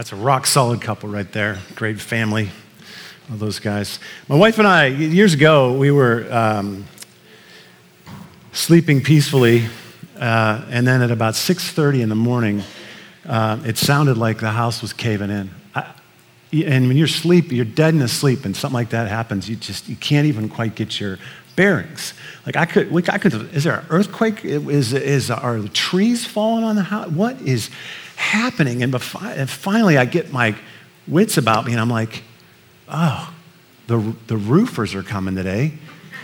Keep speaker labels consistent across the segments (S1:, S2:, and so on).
S1: That's a rock solid couple right there. Great family. All those guys. My wife and I, years ago, we were um, sleeping peacefully, uh, and then at about 6:30 in the morning, uh, it sounded like the house was caving in. I, and when you're asleep, you're dead in a sleep, and something like that happens, you just you can't even quite get your bearings. Like I could, I could. Is there an earthquake? Is is are the trees falling on the house? What is happening? And, and finally, I get my wits about me, and I'm like, oh, the the roofers are coming today.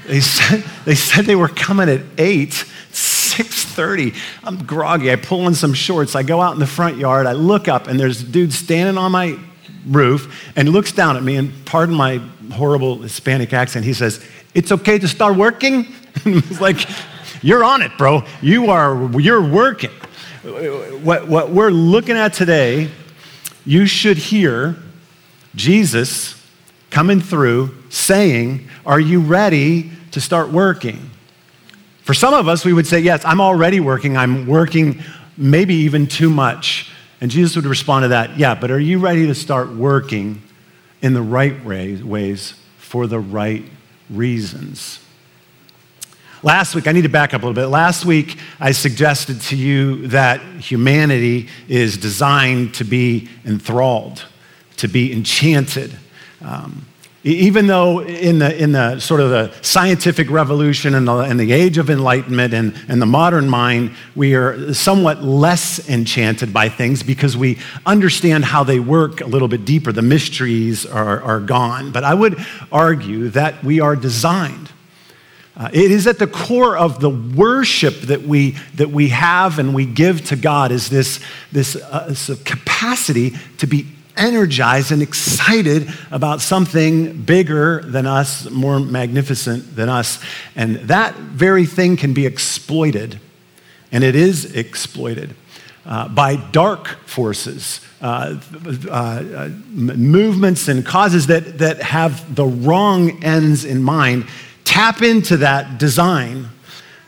S1: They said they said they were coming at eight. 6:30. I'm groggy. I pull in some shorts. I go out in the front yard. I look up, and there's a dude standing on my roof and looks down at me. And pardon my horrible Hispanic accent. He says, "It's okay to start working." it's like, "You're on it, bro. You are. You're working." What, what we're looking at today, you should hear Jesus coming through saying, Are you ready to start working? For some of us, we would say, Yes, I'm already working. I'm working maybe even too much. And Jesus would respond to that, Yeah, but are you ready to start working in the right ways for the right reasons? Last week, I need to back up a little bit. Last week, I suggested to you that humanity is designed to be enthralled, to be enchanted. Um, even though in the, in the sort of the scientific revolution and the, and the age of enlightenment and, and the modern mind, we are somewhat less enchanted by things because we understand how they work a little bit deeper. The mysteries are, are gone. But I would argue that we are designed. Uh, it is at the core of the worship that we, that we have and we give to God is this, this, uh, this capacity to be energized and excited about something bigger than us, more magnificent than us. And that very thing can be exploited, and it is exploited. Uh, by dark forces, uh, uh, uh movements and causes that, that have the wrong ends in mind, tap into that design.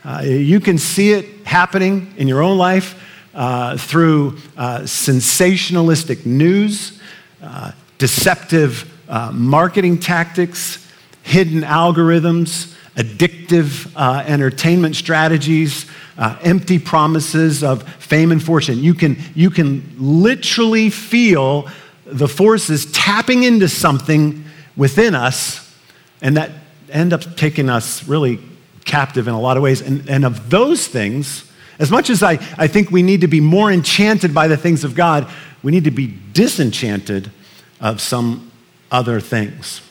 S1: Uh, you can see it happening in your own life uh, through sensationalistic news, uh, deceptive uh, marketing tactics, hidden algorithms, addictive uh, entertainment strategies, uh, empty promises of fame and fortune. You can, you can literally feel the forces tapping into something within us, and that end up taking us really captive in a lot of ways. And, and of those things, as much as I, I think we need to be more enchanted by the things of God, we need to be disenchanted of some other things.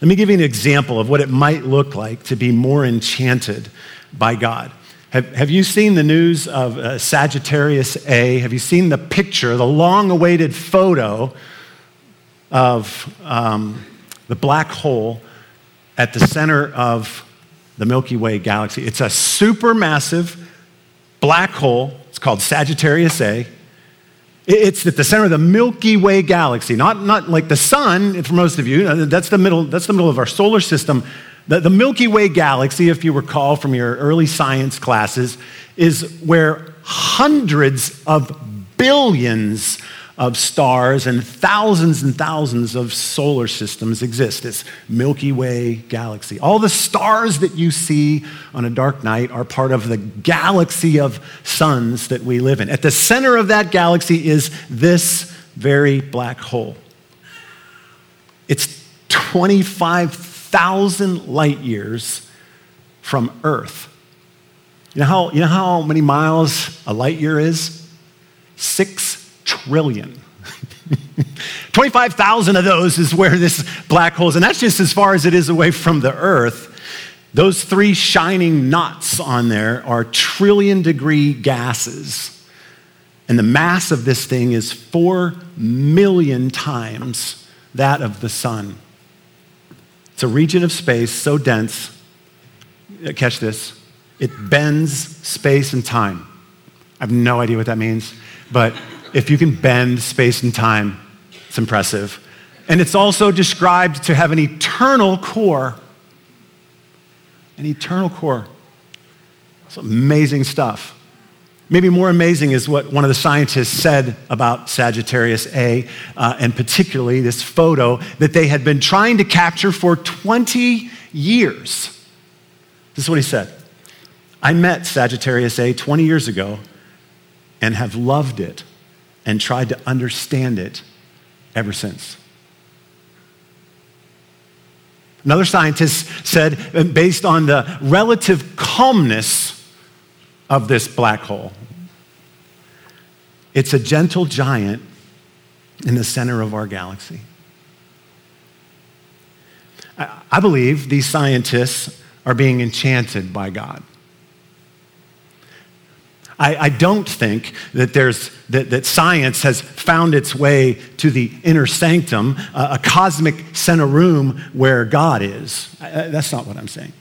S1: Let me give you an example of what it might look like to be more enchanted by God. Have, have you seen the news of uh, Sagittarius A? Have you seen the picture, the long awaited photo of um, the black hole at the center of the Milky Way galaxy? It's a supermassive black hole. It's called Sagittarius A. It's at the center of the Milky Way galaxy, not, not like the sun for most of you. That's the middle, that's the middle of our solar system. The, the Milky Way galaxy, if you recall from your early science classes, is where hundreds of billions of stars and thousands and thousands of solar systems exist. This Milky Way galaxy. All the stars that you see on a dark night are part of the galaxy of suns that we live in. At the center of that galaxy is this very black hole. It's 25,000 light years from Earth. You know, how, you know how many miles a light year is? Six trillion. 25,000 of those is where this black hole is, and that's just as far as it is away from the Earth. Those three shining knots on there are trillion degree gases. And the mass of this thing is four million times that of the sun. It's a region of space so dense, uh, catch this, it bends space and time. I have no idea what that means, but if you can bend space and time, it's impressive. And it's also described to have an eternal core. An eternal core. It's amazing stuff. Maybe more amazing is what one of the scientists said about Sagittarius A, uh, and particularly this photo that they had been trying to capture for 20 years. This is what he said I met Sagittarius A 20 years ago and have loved it and tried to understand it ever since. Another scientist said, based on the relative calmness of this black hole, it's a gentle giant in the center of our galaxy. I believe these scientists are being enchanted by God. I, I don't think that, there's, that, that science has found its way to the inner sanctum, a cosmic center room where God is. I, that's not what I'm saying.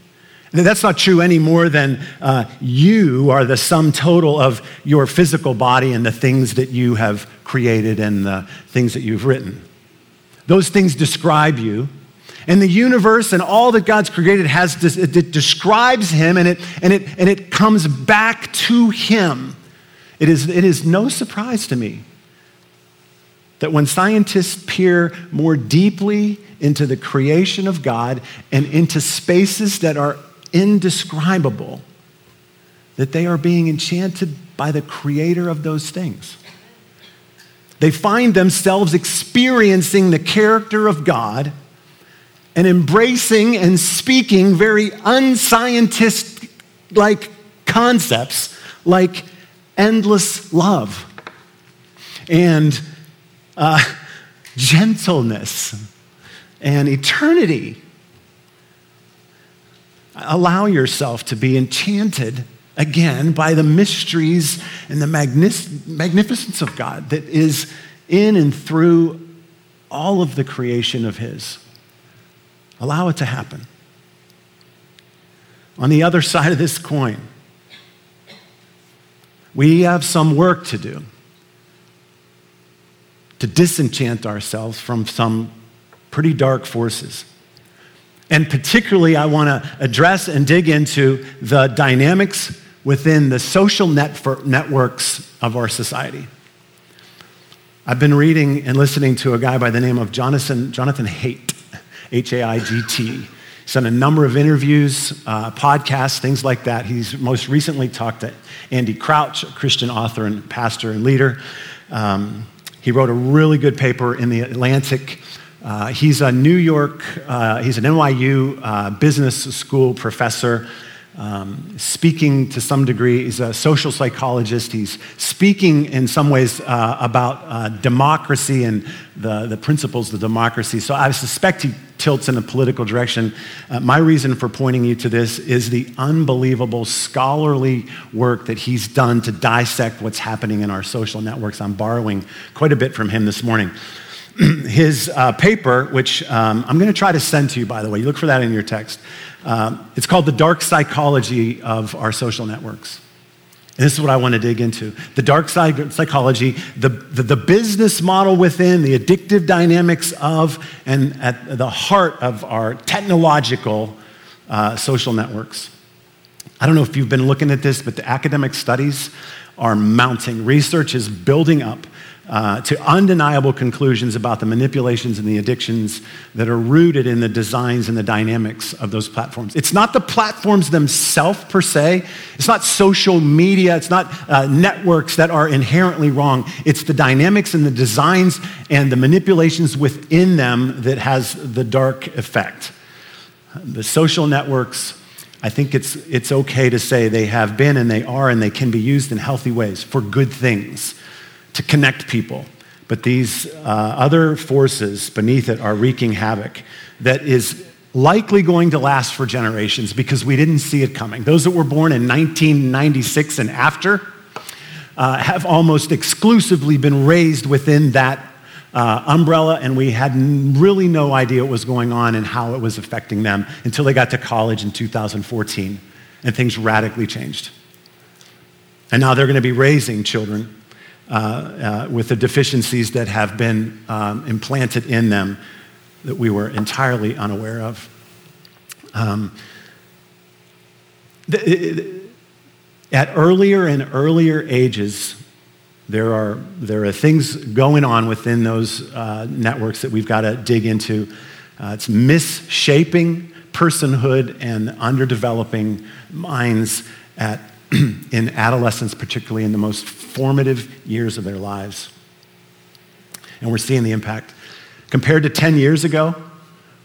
S1: That's not true any more than uh, you are the sum total of your physical body and the things that you have created and the things that you've written. Those things describe you. And the universe and all that God's created has it describes him and it, and it, and it comes back to him. It is, it is no surprise to me that when scientists peer more deeply into the creation of God and into spaces that are indescribable, that they are being enchanted by the creator of those things. They find themselves experiencing the character of God and embracing and speaking very unscientific like concepts like endless love and uh, gentleness and eternity. Allow yourself to be enchanted again by the mysteries and the magnificence of God that is in and through all of the creation of His. Allow it to happen. On the other side of this coin, we have some work to do to disenchant ourselves from some pretty dark forces. And particularly, I want to address and dig into the dynamics within the social net networks of our society. I've been reading and listening to a guy by the name of Jonathan, Jonathan Haidt. H A I G T. He's done a number of interviews, uh, podcasts, things like that. He's most recently talked to Andy Crouch, a Christian author and pastor and leader. Um, he wrote a really good paper in the Atlantic. Uh, he's a New York, uh, he's an NYU uh, business school professor um, speaking to some degree. He's a social psychologist. He's speaking in some ways uh, about uh, democracy and the, the principles of democracy. So I suspect he tilts in a political direction. Uh, my reason for pointing you to this is the unbelievable scholarly work that he's done to dissect what's happening in our social networks. I'm borrowing quite a bit from him this morning. His uh, paper, which um, I'm going to try to send to you, by the way, you look for that in your text. Um, it's called The Dark Psychology of Our Social Networks. And this is what I want to dig into. The dark side psychology, the, the, the, business model within, the addictive dynamics of, and at the heart of our technological uh, social networks. I don't know if you've been looking at this, but the academic studies are mounting. Research is building up uh, to undeniable conclusions about the manipulations and the addictions that are rooted in the designs and the dynamics of those platforms. It's not the platforms themselves per se, it's not social media, it's not uh, networks that are inherently wrong. It's the dynamics and the designs and the manipulations within them that has the dark effect. The social networks. I think it's, it's okay to say they have been and they are and they can be used in healthy ways for good things to connect people. But these uh, other forces beneath it are wreaking havoc that is likely going to last for generations because we didn't see it coming. Those that were born in 1996 and after uh, have almost exclusively been raised within that uh, umbrella, and we had really no idea what was going on and how it was affecting them until they got to college in 2014, and things radically changed. And now they're going to be raising children uh, uh, with the deficiencies that have been um, implanted in them that we were entirely unaware of. Um, the, At earlier and earlier ages, there are, there are things going on within those uh, networks that we've got to dig into. Uh, it's misshaping personhood and underdeveloping minds at, in adolescence, particularly in the most formative years of their lives. And we're seeing the impact. Compared to 10 years ago,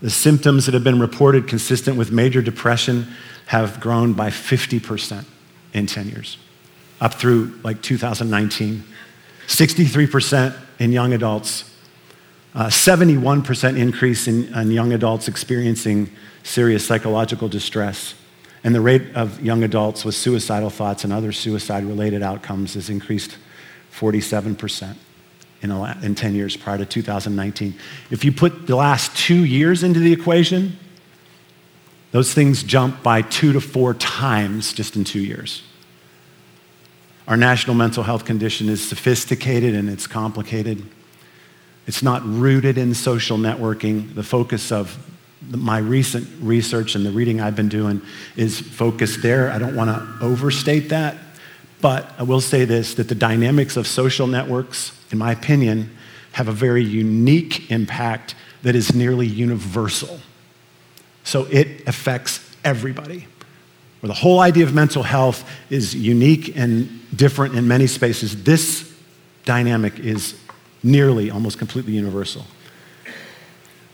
S1: the symptoms that have been reported consistent with major depression have grown by 50% in 10 years, up through like 2019. 63% in young adults, uh, 71% increase in, in young adults experiencing serious psychological distress. And the rate of young adults with suicidal thoughts and other suicide related outcomes has increased 47% in, in 10 years prior to 2019. If you put the last two years into the equation, those things jump by two to four times just in two years. Our national mental health condition is sophisticated and it's complicated. It's not rooted in social networking. The focus of my recent research and the reading I've been doing is focused there. I don't want to overstate that, but I will say this that the dynamics of social networks, in my opinion, have a very unique impact that is nearly universal. So it affects everybody. Where the whole idea of mental health is unique and different in many spaces, this dynamic is nearly almost completely universal.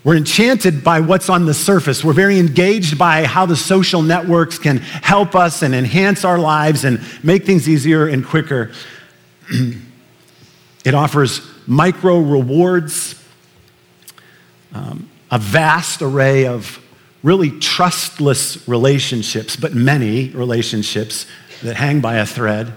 S1: We're enchanted by what's on the surface. We're very engaged by how the social networks can help us and enhance our lives and make things easier and quicker. it offers micro rewards, um, a vast array of really trustless relationships, but many relationships that hang by a thread,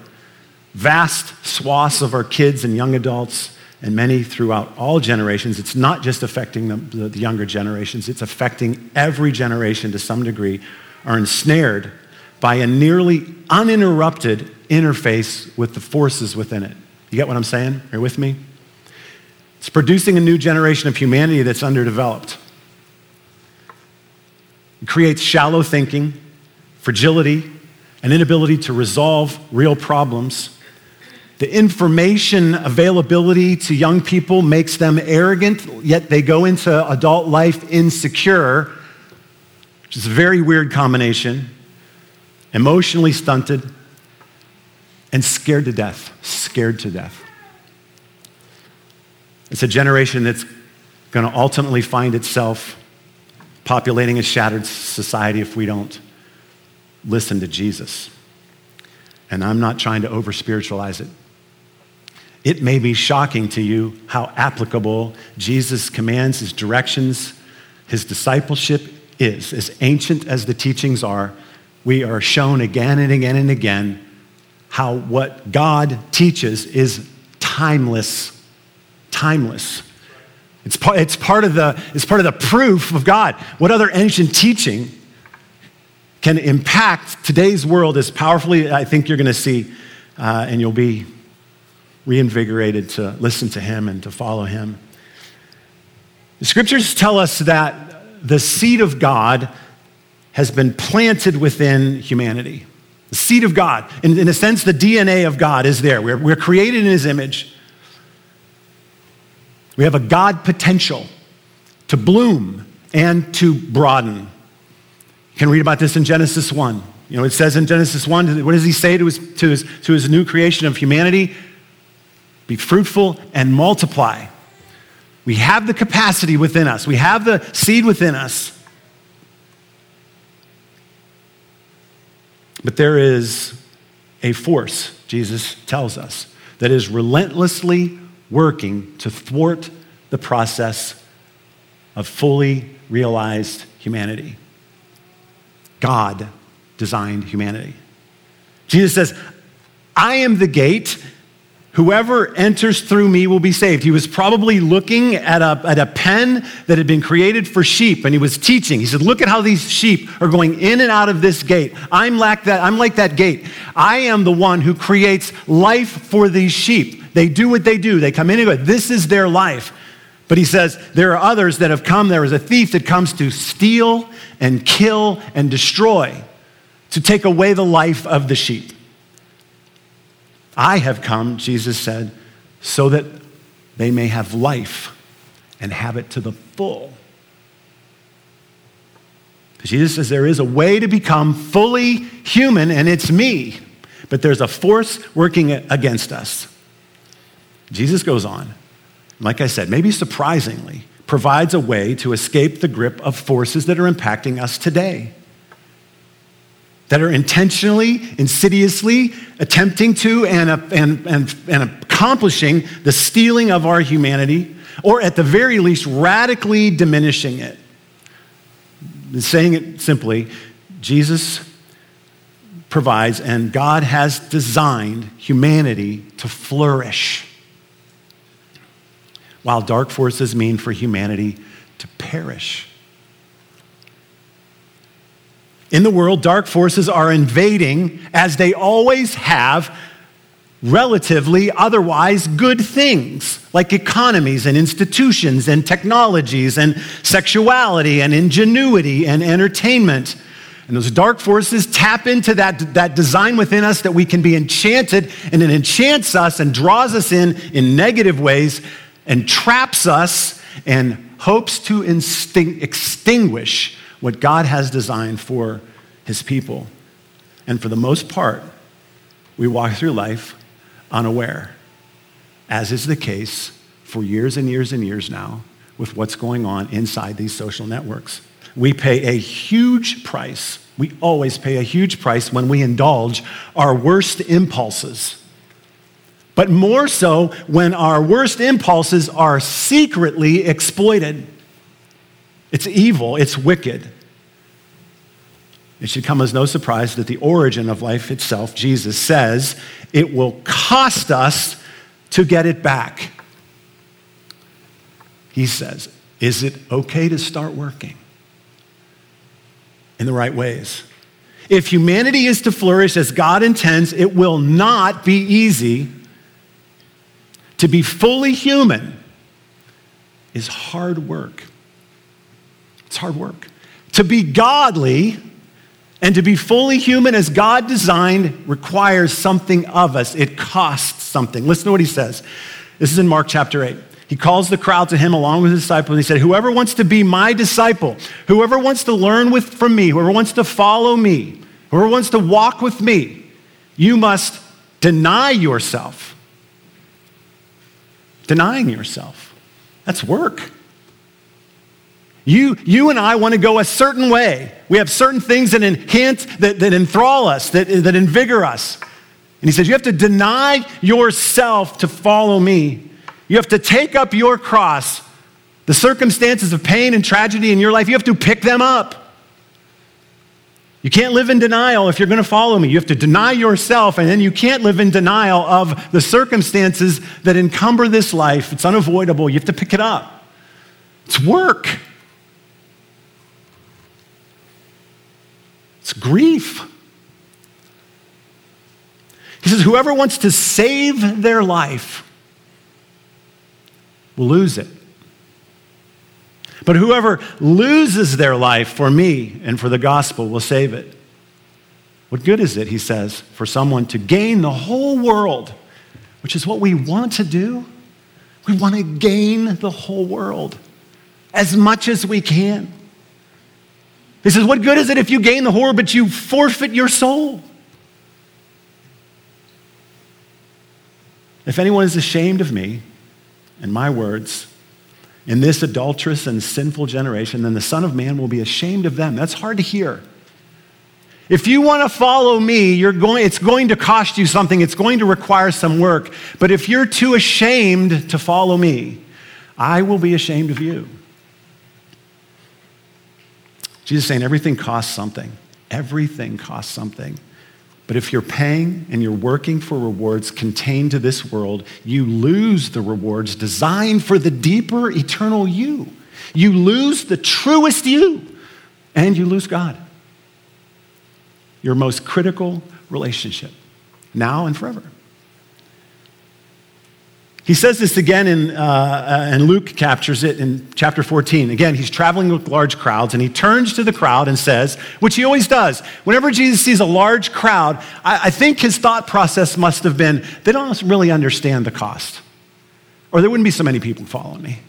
S1: vast swaths of our kids and young adults, and many throughout all generations. It's not just affecting the, the, younger generations, it's affecting every generation to some degree, are ensnared by a nearly uninterrupted interface with the forces within it. You get what I'm saying? Are you with me? It's producing a new generation of humanity that's underdeveloped. It creates shallow thinking, fragility, an inability to resolve real problems. The information availability to young people makes them arrogant, yet they go into adult life insecure, which is a very weird combination, emotionally stunted, and scared to death. Scared to death. It's a generation that's going to ultimately find itself populating a shattered society if we don't listen to Jesus. And I'm not trying to over spiritualize it. It may be shocking to you how applicable Jesus' commands, his directions, his discipleship is. As ancient as the teachings are, we are shown again and again and again how what God teaches is timeless. Timeless. It's part, it's, part of the, it's part of the proof of God. What other ancient teaching can impact today's world as powerfully, I think you're going to see, uh, and you'll be reinvigorated to listen to Him and to follow Him. The scriptures tell us that the seed of God has been planted within humanity. The seed of God. In, in a sense, the DNA of God is there. We're, we're created in His image. We have a God potential to bloom and to broaden. You can read about this in Genesis 1. You know, it says in Genesis 1, what does he say to his, to his, to his new creation of humanity? Be fruitful and multiply. We have the capacity within us, we have the seed within us. But there is a force, Jesus tells us, that is relentlessly working to thwart the process of fully realized humanity. God designed humanity. Jesus says, I am the gate. Whoever enters through me will be saved. He was probably looking at a, at a pen that had been created for sheep, and he was teaching. He said, Look at how these sheep are going in and out of this gate. I'm like that, I'm like that gate. I am the one who creates life for these sheep. They do what they do. They come in and go. This is their life. But he says, there are others that have come. There is a thief that comes to steal and kill and destroy, to take away the life of the sheep. I have come, Jesus said, so that they may have life and have it to the full. Jesus says there is a way to become fully human, and it's me. But there's a force working against us. Jesus goes on, like I said, maybe surprisingly, provides a way to escape the grip of forces that are impacting us today. That are intentionally, insidiously attempting to and, and, and, and accomplishing the stealing of our humanity, or at the very least, radically diminishing it. Saying it simply, Jesus provides and God has designed humanity to flourish while dark forces mean for humanity to perish. In the world, dark forces are invading, as they always have, relatively otherwise good things like economies and institutions and technologies and sexuality and ingenuity and entertainment. And those dark forces tap into that, that design within us that we can be enchanted, and it enchants us and draws us in in negative ways and traps us and hopes to instinct, extinguish what God has designed for his people. And for the most part, we walk through life unaware, as is the case for years and years and years now with what's going on inside these social networks. We pay a huge price. We always pay a huge price when we indulge our worst impulses but more so when our worst impulses are secretly exploited. It's evil, it's wicked. It should come as no surprise that the origin of life itself, Jesus says, it will cost us to get it back. He says, Is it okay to start working in the right ways? If humanity is to flourish as God intends, it will not be easy to be fully human is hard work. It's hard work. To be godly and to be fully human as God designed requires something of us. It costs something. Listen to what he says. This is in Mark chapter 8. He calls the crowd to him along with his disciples. And He said, Whoever wants to be my disciple, whoever wants to learn with, from me, whoever wants to follow me, whoever wants to walk with me, you must deny yourself denying yourself. That's work. You, you and I want to go a certain way. We have certain things that enhance, that, that enthrall us, that, that invigor us. And he says, You have to deny yourself to follow me. You have to take up your cross. The circumstances of pain and tragedy in your life, you have to pick them up. You can't live in denial if you're going to follow me. You have to deny yourself, and then you can't live in denial of the circumstances that encumber this life. It's unavoidable. You have to pick it up. It's work, it's grief. He says, Whoever wants to save their life will lose it. But whoever loses their life for me and for the gospel will save it. What good is it, he says, for someone to gain the whole world, which is what we want to do? We want to gain the whole world as much as we can. He says, What good is it if you gain the whole but you forfeit your soul? If anyone is ashamed of me and my words, in this adulterous and sinful generation, then the Son of Man will be ashamed of them. That's hard to hear. If you want to follow me, you're going, it's going to cost you something. It's going to require some work. But if you're too ashamed to follow me, I will be ashamed of you. Jesus saying everything costs something. Everything costs something. But if you're paying and you're working for rewards contained to this world, you lose the rewards designed for the deeper eternal you. You lose the truest you, and you lose God. Your most critical relationship, now and forever. He says this again, in, uh, uh, and Luke captures it in chapter 14. Again, he's traveling with large crowds, and he turns to the crowd and says, which he always does, whenever Jesus sees a large crowd, I, I think his thought process must have been, they don't really understand the cost, or there wouldn't be so many people following me.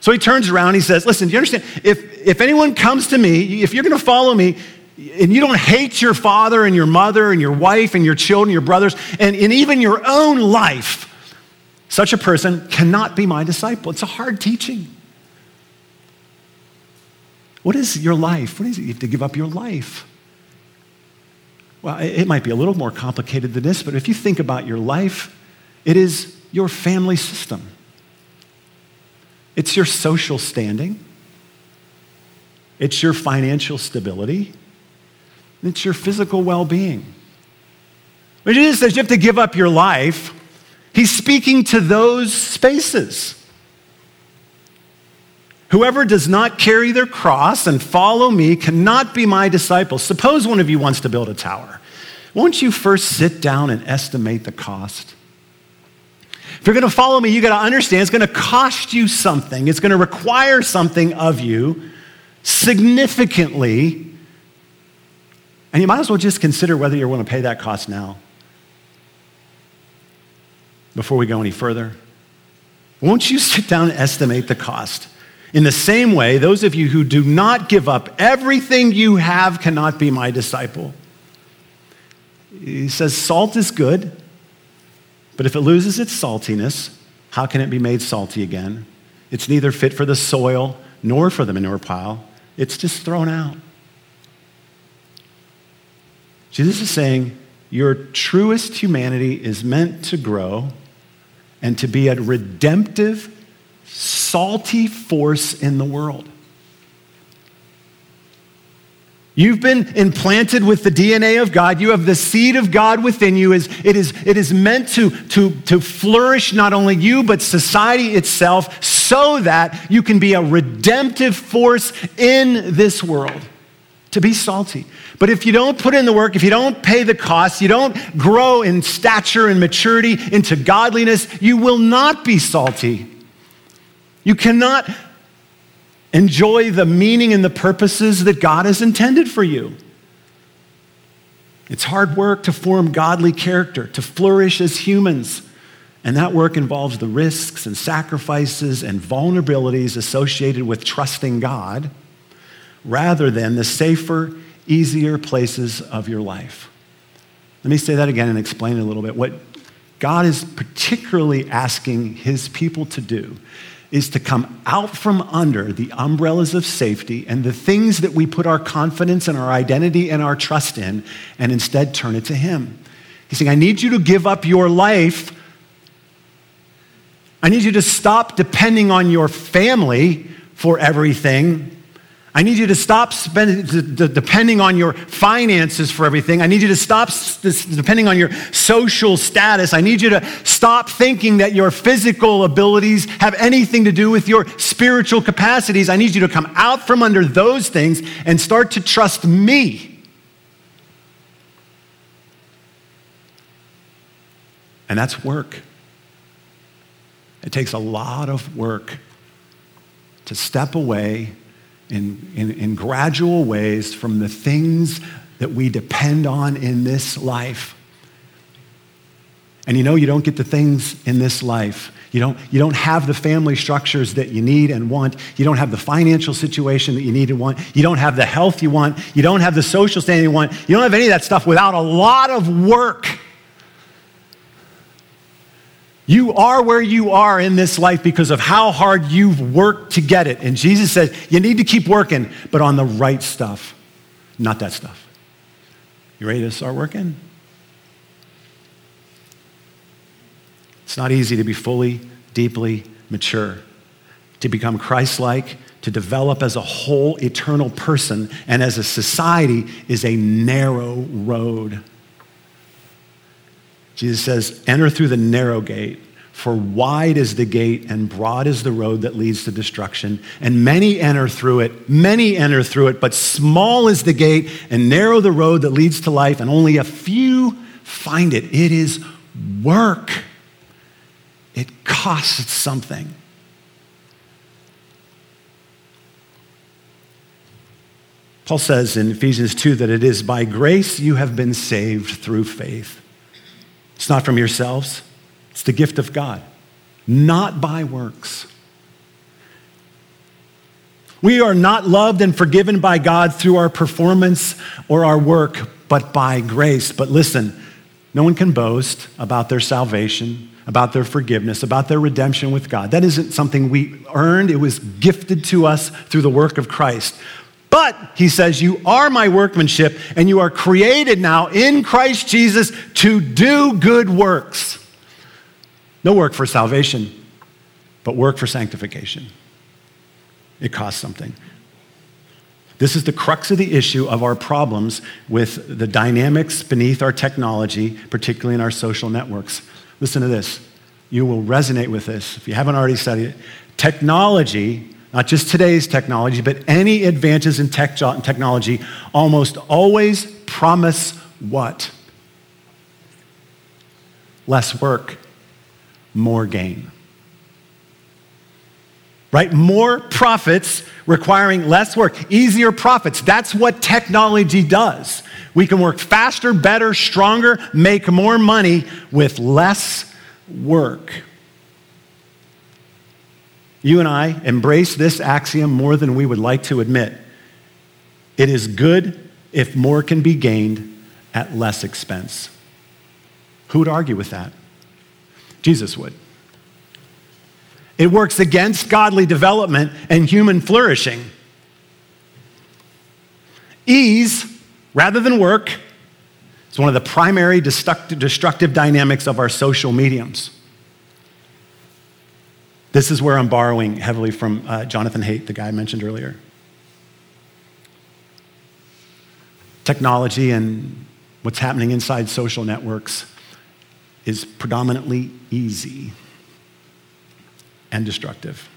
S1: So he turns around, he says, Listen, do you understand? If, if anyone comes to me, if you're going to follow me, and you don't hate your father and your mother and your wife and your children, your brothers, and, and even your own life, such a person cannot be my disciple. It's a hard teaching. What is your life? What is it? You have to give up your life. Well, it might be a little more complicated than this, but if you think about your life, it is your family system, it's your social standing, it's your financial stability, it's your physical well being. When Jesus says you have to give up your life, he's speaking to those spaces. Whoever does not carry their cross and follow me cannot be my disciple. Suppose one of you wants to build a tower. Won't you first sit down and estimate the cost? If you're going to follow me, you got to understand it's going to cost you something. It's going to require something of you significantly and you might as well just consider whether you're willing to pay that cost now before we go any further. Won't you sit down and estimate the cost? In the same way, those of you who do not give up everything you have cannot be my disciple. He says, Salt is good, but if it loses its saltiness, how can it be made salty again? It's neither fit for the soil nor for the manure pile, it's just thrown out. Jesus is saying, Your truest humanity is meant to grow and to be a redemptive, salty force in the world. You've been implanted with the DNA of God. You have the seed of God within you. It is, it is meant to, to, to flourish not only you, but society itself so that you can be a redemptive force in this world to be salty. But if you don't put in the work, if you don't pay the cost, you don't grow in stature and maturity into godliness, you will not be salty. You cannot enjoy the meaning and the purposes that God has intended for you. It's hard work to form godly character, to flourish as humans. And that work involves the risks and sacrifices and vulnerabilities associated with trusting God rather than the safer, easier places of your life. Let me say that again and explain it a little bit. What God is particularly asking his people to do is to come out from under the umbrellas of safety and the things that we put our confidence and our identity and our trust in, and instead turn it to him. He's saying, I need you to give up your life. I need you to stop depending on your family for everything I need you to stop spending, depending on your finances for everything. I need you to stop depending on your social status. I need you to stop thinking that your physical abilities have anything to do with your spiritual capacities. I need you to come out from under those things and start to trust me. And that's work. It takes a lot of work to step away in, in, in gradual ways from the things that we depend on in this life. And you know, you don't get the things in this life. You don't, you don't have the family structures that you need and want. You don't have the financial situation that you need and want. You don't have the health you want. You don't have the social standing you want. You don't have any of that stuff without a lot of work. You are where you are in this life because of how hard you've worked to get it. And Jesus says, you need to keep working, but on the right stuff, not that stuff. You ready to start working? It's not easy to be fully, deeply mature, to become Christ like, to develop as a whole eternal person, and as a society is a narrow road. Jesus says, enter through the narrow gate. For wide is the gate and broad is the road that leads to destruction, and many enter through it, many enter through it, but small is the gate and narrow the road that leads to life, and only a few find it. It is work. It costs something. Paul says in Ephesians 2 that it is by grace you have been saved through faith. It's not from yourselves, it's the gift of God, not by works. We are not loved and forgiven by God through our performance or our work, but by grace. But listen, no one can boast about their salvation, about their forgiveness, about their redemption with God. That isn't something we earned, it was gifted to us through the work of Christ. But, he says, you are my workmanship, and you are created now in Christ Jesus to do good works. No work for salvation, but work for sanctification. It costs something. This is the crux of the issue of our problems with the dynamics beneath our technology, particularly in our social networks. Listen to this. You will resonate with this if you haven't already studied it. Technology not just today's technology, but any advances in tech, uh, technology almost always promise what? Less work, more gain. Right? More profits requiring less work, easier profits. That's what technology does. We can work faster, better, stronger, make more money with less work. You and I embrace this axiom more than we would like to admit. It is good if more can be gained at less expense. Who would argue with that? Jesus would. It works against godly development and human flourishing. Ease, rather than work, is one of the primary destructive dynamics of our social mediums. This is where I'm borrowing heavily from uh, Jonathan Haidt, the guy I mentioned earlier. Technology and what's happening inside social networks is predominantly easy and destructive.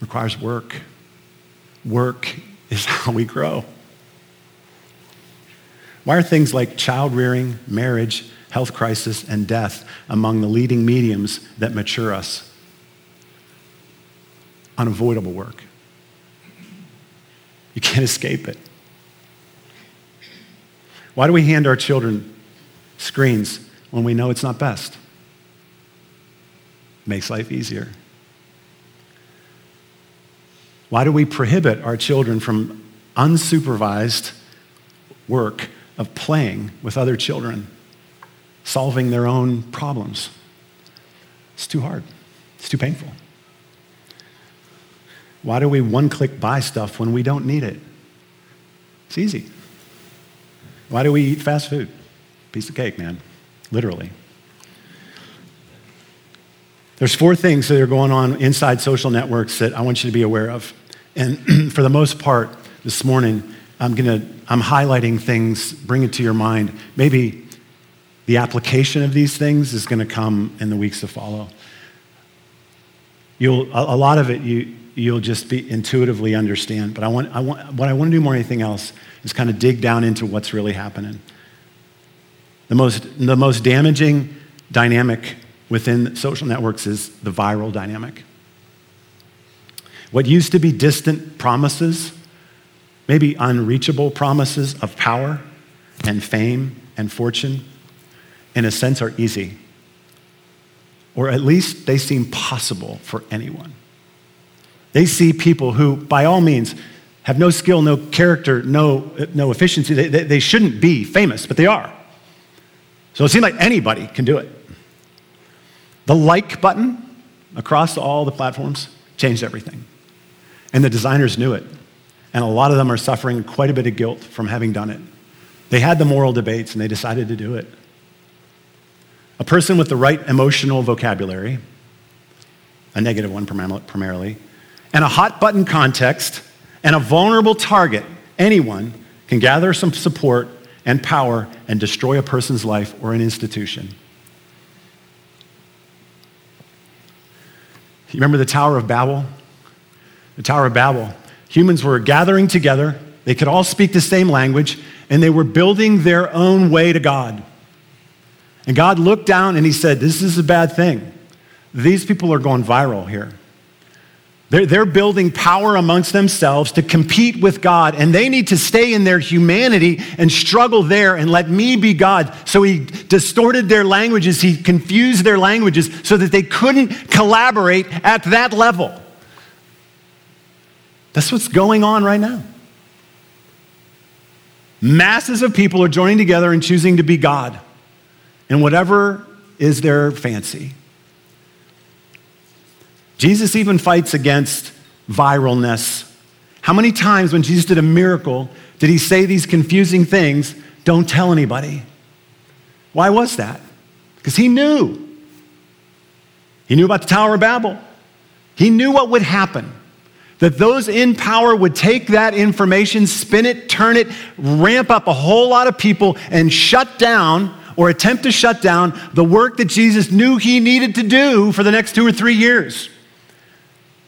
S1: Requires work. Work is how we grow. Why are things like child rearing, marriage, health crisis, and death among the leading mediums that mature us. Unavoidable work. You can't escape it. Why do we hand our children screens when we know it's not best? Makes life easier. Why do we prohibit our children from unsupervised work of playing with other children? Solving their own problems. It's too hard, it's too painful. Why do we one click buy stuff when we don't need it? It's easy. Why do we eat fast food? Piece of cake, man. Literally. There's four things that are going on inside social networks that I want you to be aware of. And for the most part, this morning, I'm going to I'm highlighting things, bring it to your mind. Maybe the application of these things is going to come in the weeks to follow. You'll, a, lot of it you, you'll just be intuitively understand. But I want, I want, what I want to do more than anything else is kind of dig down into what's really happening. The most, the most damaging dynamic within social networks is the viral dynamic. What used to be distant promises, maybe unreachable promises of power and fame and fortune, in a sense, are easy. Or at least they seem possible for anyone. They see people who, by all means, have no skill, no character, no, no efficiency. They, they, they shouldn't be famous, but they are. So it seems like anybody can do it. The like button across all the platforms changed everything. And the designers knew it. And a lot of them are suffering quite a bit of guilt from having done it. They had the moral debates and they decided to do it. A person with the right emotional vocabulary, a negative one primarily, and a hot button context and a vulnerable target, anyone can gather some support and power and destroy a person's life or an institution. You remember the Tower of Babel? The Tower of Babel. Humans were gathering together, they could all speak the same language, and they were building their own way to God. And God looked down and he said, This is a bad thing. These people are going viral here. They're, they're building power amongst themselves to compete with God, and they need to stay in their humanity and struggle there and let me be God. So he distorted their languages, he confused their languages so that they couldn't collaborate at that level. That's what's going on right now. Masses of people are joining together and choosing to be God and whatever is their fancy. Jesus even fights against viralness. How many times when Jesus did a miracle did he say these confusing things, don't tell anybody? Why was that? Because he knew. He knew about the Tower of Babel. He knew what would happen. That those in power would take that information, spin it, turn it, ramp up a whole lot of people, and shut down or attempt to shut down the work that Jesus knew he needed to do for the next two or three years.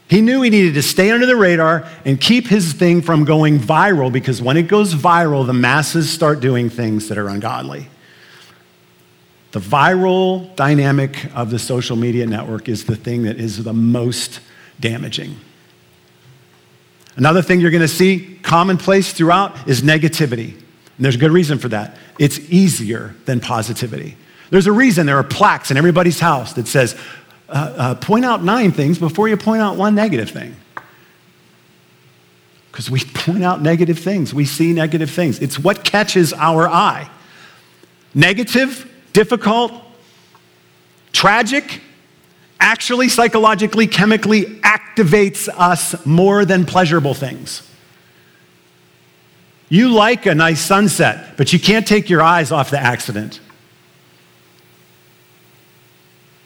S1: He knew he needed to stay under the radar and keep his thing from going viral because when it goes viral, the masses start doing things that are ungodly. The viral dynamic of the social media network is the thing that is the most damaging. Another thing you're going to see commonplace throughout is negativity. And there's a good reason for that. It's easier than positivity. There's a reason there are plaques in everybody's house that says, uh, uh, point out nine things before you point out one negative thing. Because we point out negative things, we see negative things. It's what catches our eye. Negative, difficult, tragic, actually psychologically, chemically activates us more than pleasurable things. You like a nice sunset, but you can't take your eyes off the accident.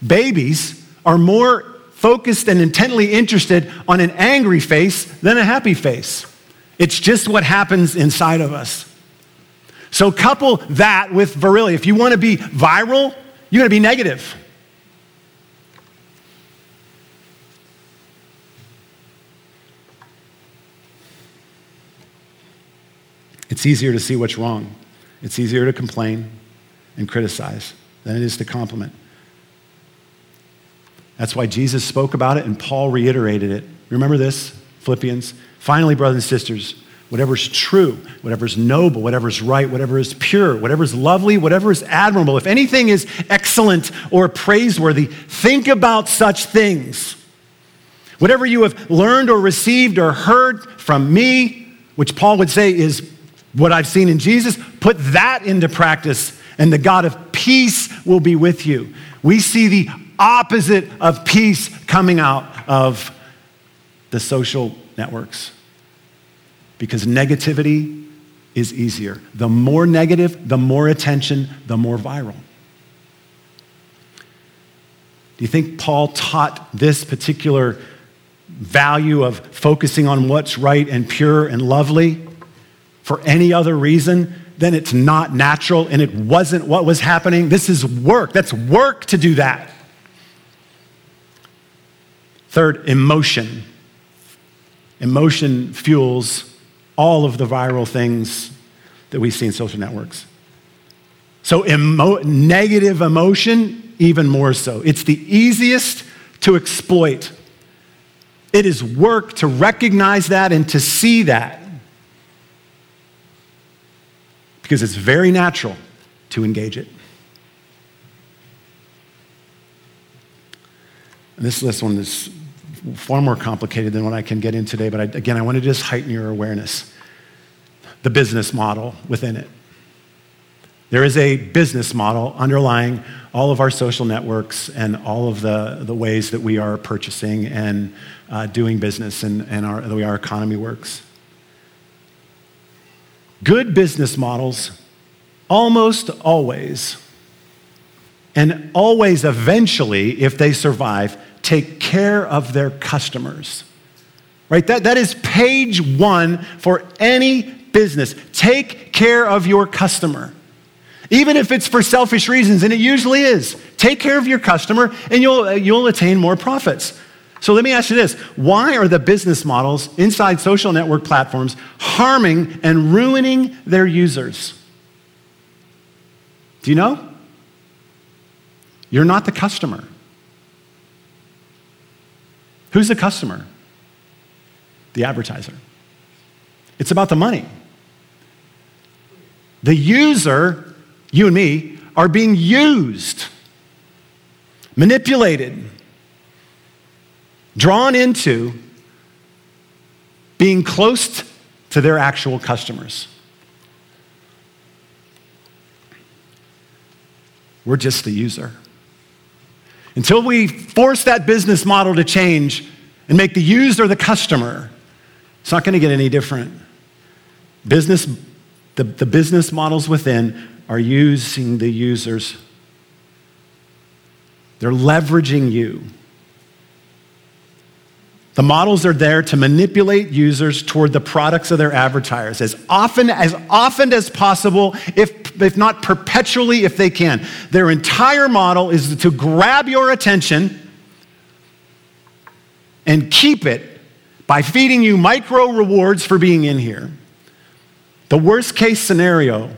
S1: Babies are more focused and intently interested on an angry face than a happy face. It's just what happens inside of us. So, couple that with virality. If you want to be viral, you're going to be negative. It's easier to see what's wrong. It's easier to complain and criticize than it is to compliment. That's why Jesus spoke about it and Paul reiterated it. Remember this, Philippians? Finally, brothers and sisters, whatever's true, whatever's noble, whatever's right, whatever is pure, whatever is lovely, whatever is admirable, if anything is excellent or praiseworthy, think about such things. Whatever you have learned or received or heard from me, which Paul would say is what I've seen in Jesus, put that into practice, and the God of peace will be with you. We see the opposite of peace coming out of the social networks because negativity is easier. The more negative, the more attention, the more viral. Do you think Paul taught this particular value of focusing on what's right and pure and lovely for any other reason then it's not natural and it wasn't what was happening? This is work. That's work to do that. Third, emotion. Emotion fuels all of the viral things that we see in social networks. So, emo- negative emotion, even more so. It's the easiest to exploit. It is work to recognize that and to see that because it's very natural to engage it. And this, this one is far more complicated than what I can get in today, but I, again, I want to just heighten your awareness. The business model within it. There is a business model underlying all of our social networks and all of the, the ways that we are purchasing and uh, doing business and, and our, the way our economy works. Good business models almost always, and always eventually, if they survive, take care of their customers. Right? That, that is page one for any business. Take care of your customer. Even if it's for selfish reasons, and it usually is. Take care of your customer and you'll, you'll attain more profits. So let me ask you this why are the business models inside social network platforms harming and ruining their users? Do you know? You're not the customer. Who's the customer? The advertiser. It's about the money. The user, you and me, are being used, manipulated, drawn into being close to their actual customers. We're just the user. Until we force that business model to change and make the user the customer, it's not going to get any different. Business, the, the business models within are using the users. They're leveraging you. The models are there to manipulate users toward the products of their advertisers as often as often as possible, if, if not perpetually, if they can. Their entire model is to grab your attention and keep it by feeding you micro rewards for being in here. The worst case scenario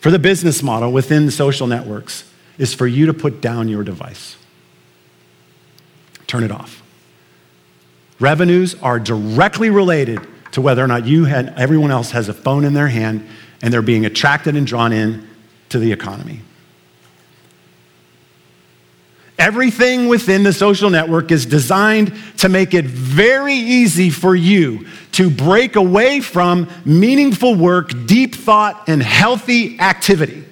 S1: for the business model within social networks is for you to put down your device. Turn it off. Revenues are directly related to whether or not you and everyone else has a phone in their hand and they're being attracted and drawn in to the economy. Everything within the social network is designed to make it very easy for you to break away from meaningful work, deep thought, and healthy activity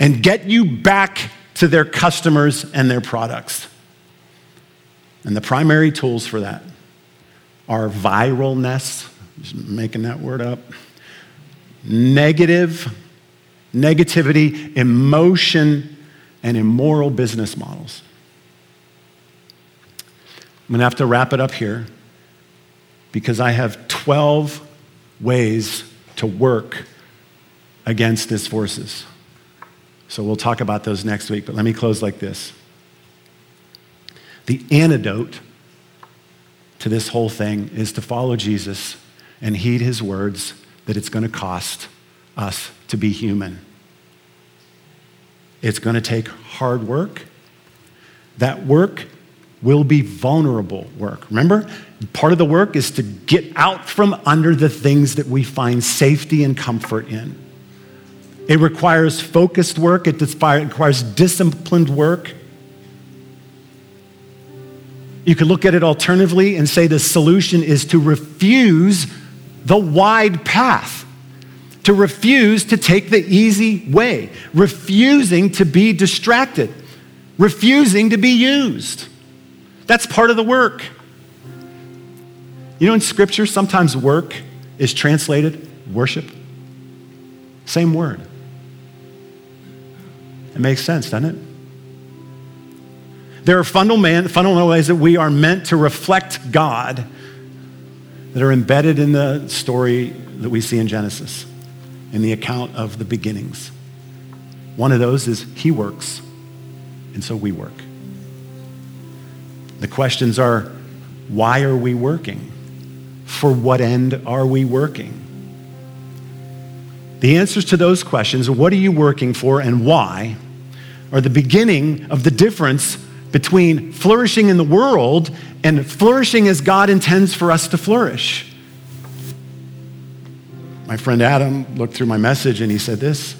S1: and get you back to their customers and their products. And the primary tools for that are viralness, just making that word up, negative, negativity, emotion, and immoral business models. I'm going to have to wrap it up here because I have 12 ways to work against these forces. So we'll talk about those next week, but let me close like this. The antidote to this whole thing is to follow Jesus and heed his words that it's going to cost us to be human. It's going to take hard work. That work will be vulnerable work. Remember, part of the work is to get out from under the things that we find safety and comfort in. It requires focused work, it requires disciplined work. You could look at it alternatively and say the solution is to refuse the wide path, to refuse to take the easy way, refusing to be distracted, refusing to be used. That's part of the work. You know, in Scripture, sometimes work is translated worship. Same word. It makes sense, doesn't it? There are fundamental ways that we are meant to reflect God that are embedded in the story that we see in Genesis, in the account of the beginnings. One of those is He works, and so we work. The questions are why are we working? For what end are we working? The answers to those questions, what are you working for and why, are the beginning of the difference between flourishing in the world and flourishing as God intends for us to flourish. My friend Adam looked through my message and he said this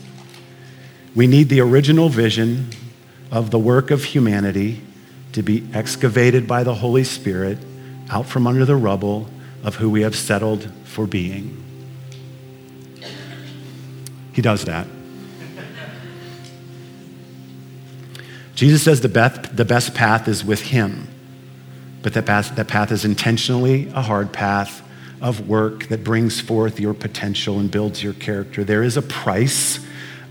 S1: We need the original vision of the work of humanity to be excavated by the Holy Spirit out from under the rubble of who we have settled for being. He does that. Jesus says the best, the best path is with him, but that path, that path is intentionally a hard path of work that brings forth your potential and builds your character. There is a price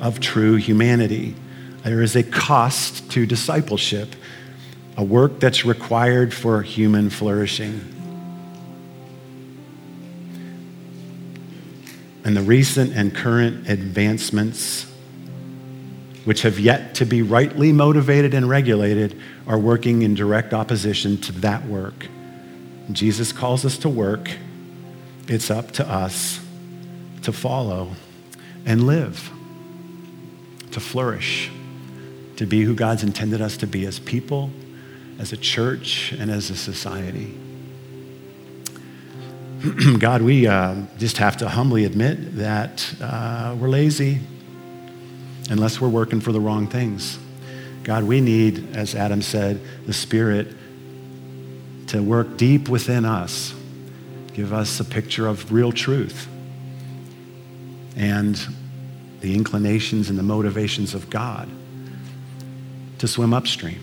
S1: of true humanity. There is a cost to discipleship, a work that's required for human flourishing. And the recent and current advancements which have yet to be rightly motivated and regulated, are working in direct opposition to that work. Jesus calls us to work. It's up to us to follow and live, to flourish. to be who God's intended us to be as people, as a church, and as a society. God, we uh, just have to humbly admit that uh, we're lazy unless we're working for the wrong things. God, we need, as Adam said, the Spirit to work deep within us, give us a picture of real truth and the inclinations and the motivations of God to swim upstream,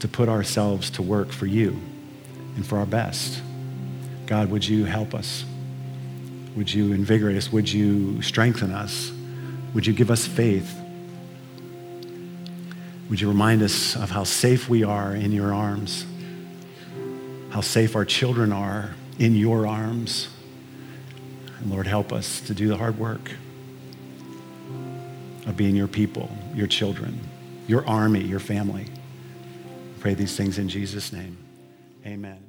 S1: to put ourselves to work for you and for our best. God, would you help us? Would you invigorate us? Would you strengthen us? Would you give us faith? Would you remind us of how safe we are in your arms? How safe our children are in your arms? And Lord, help us to do the hard work of being your people, your children, your army, your family. pray these things in Jesus' name. Amen.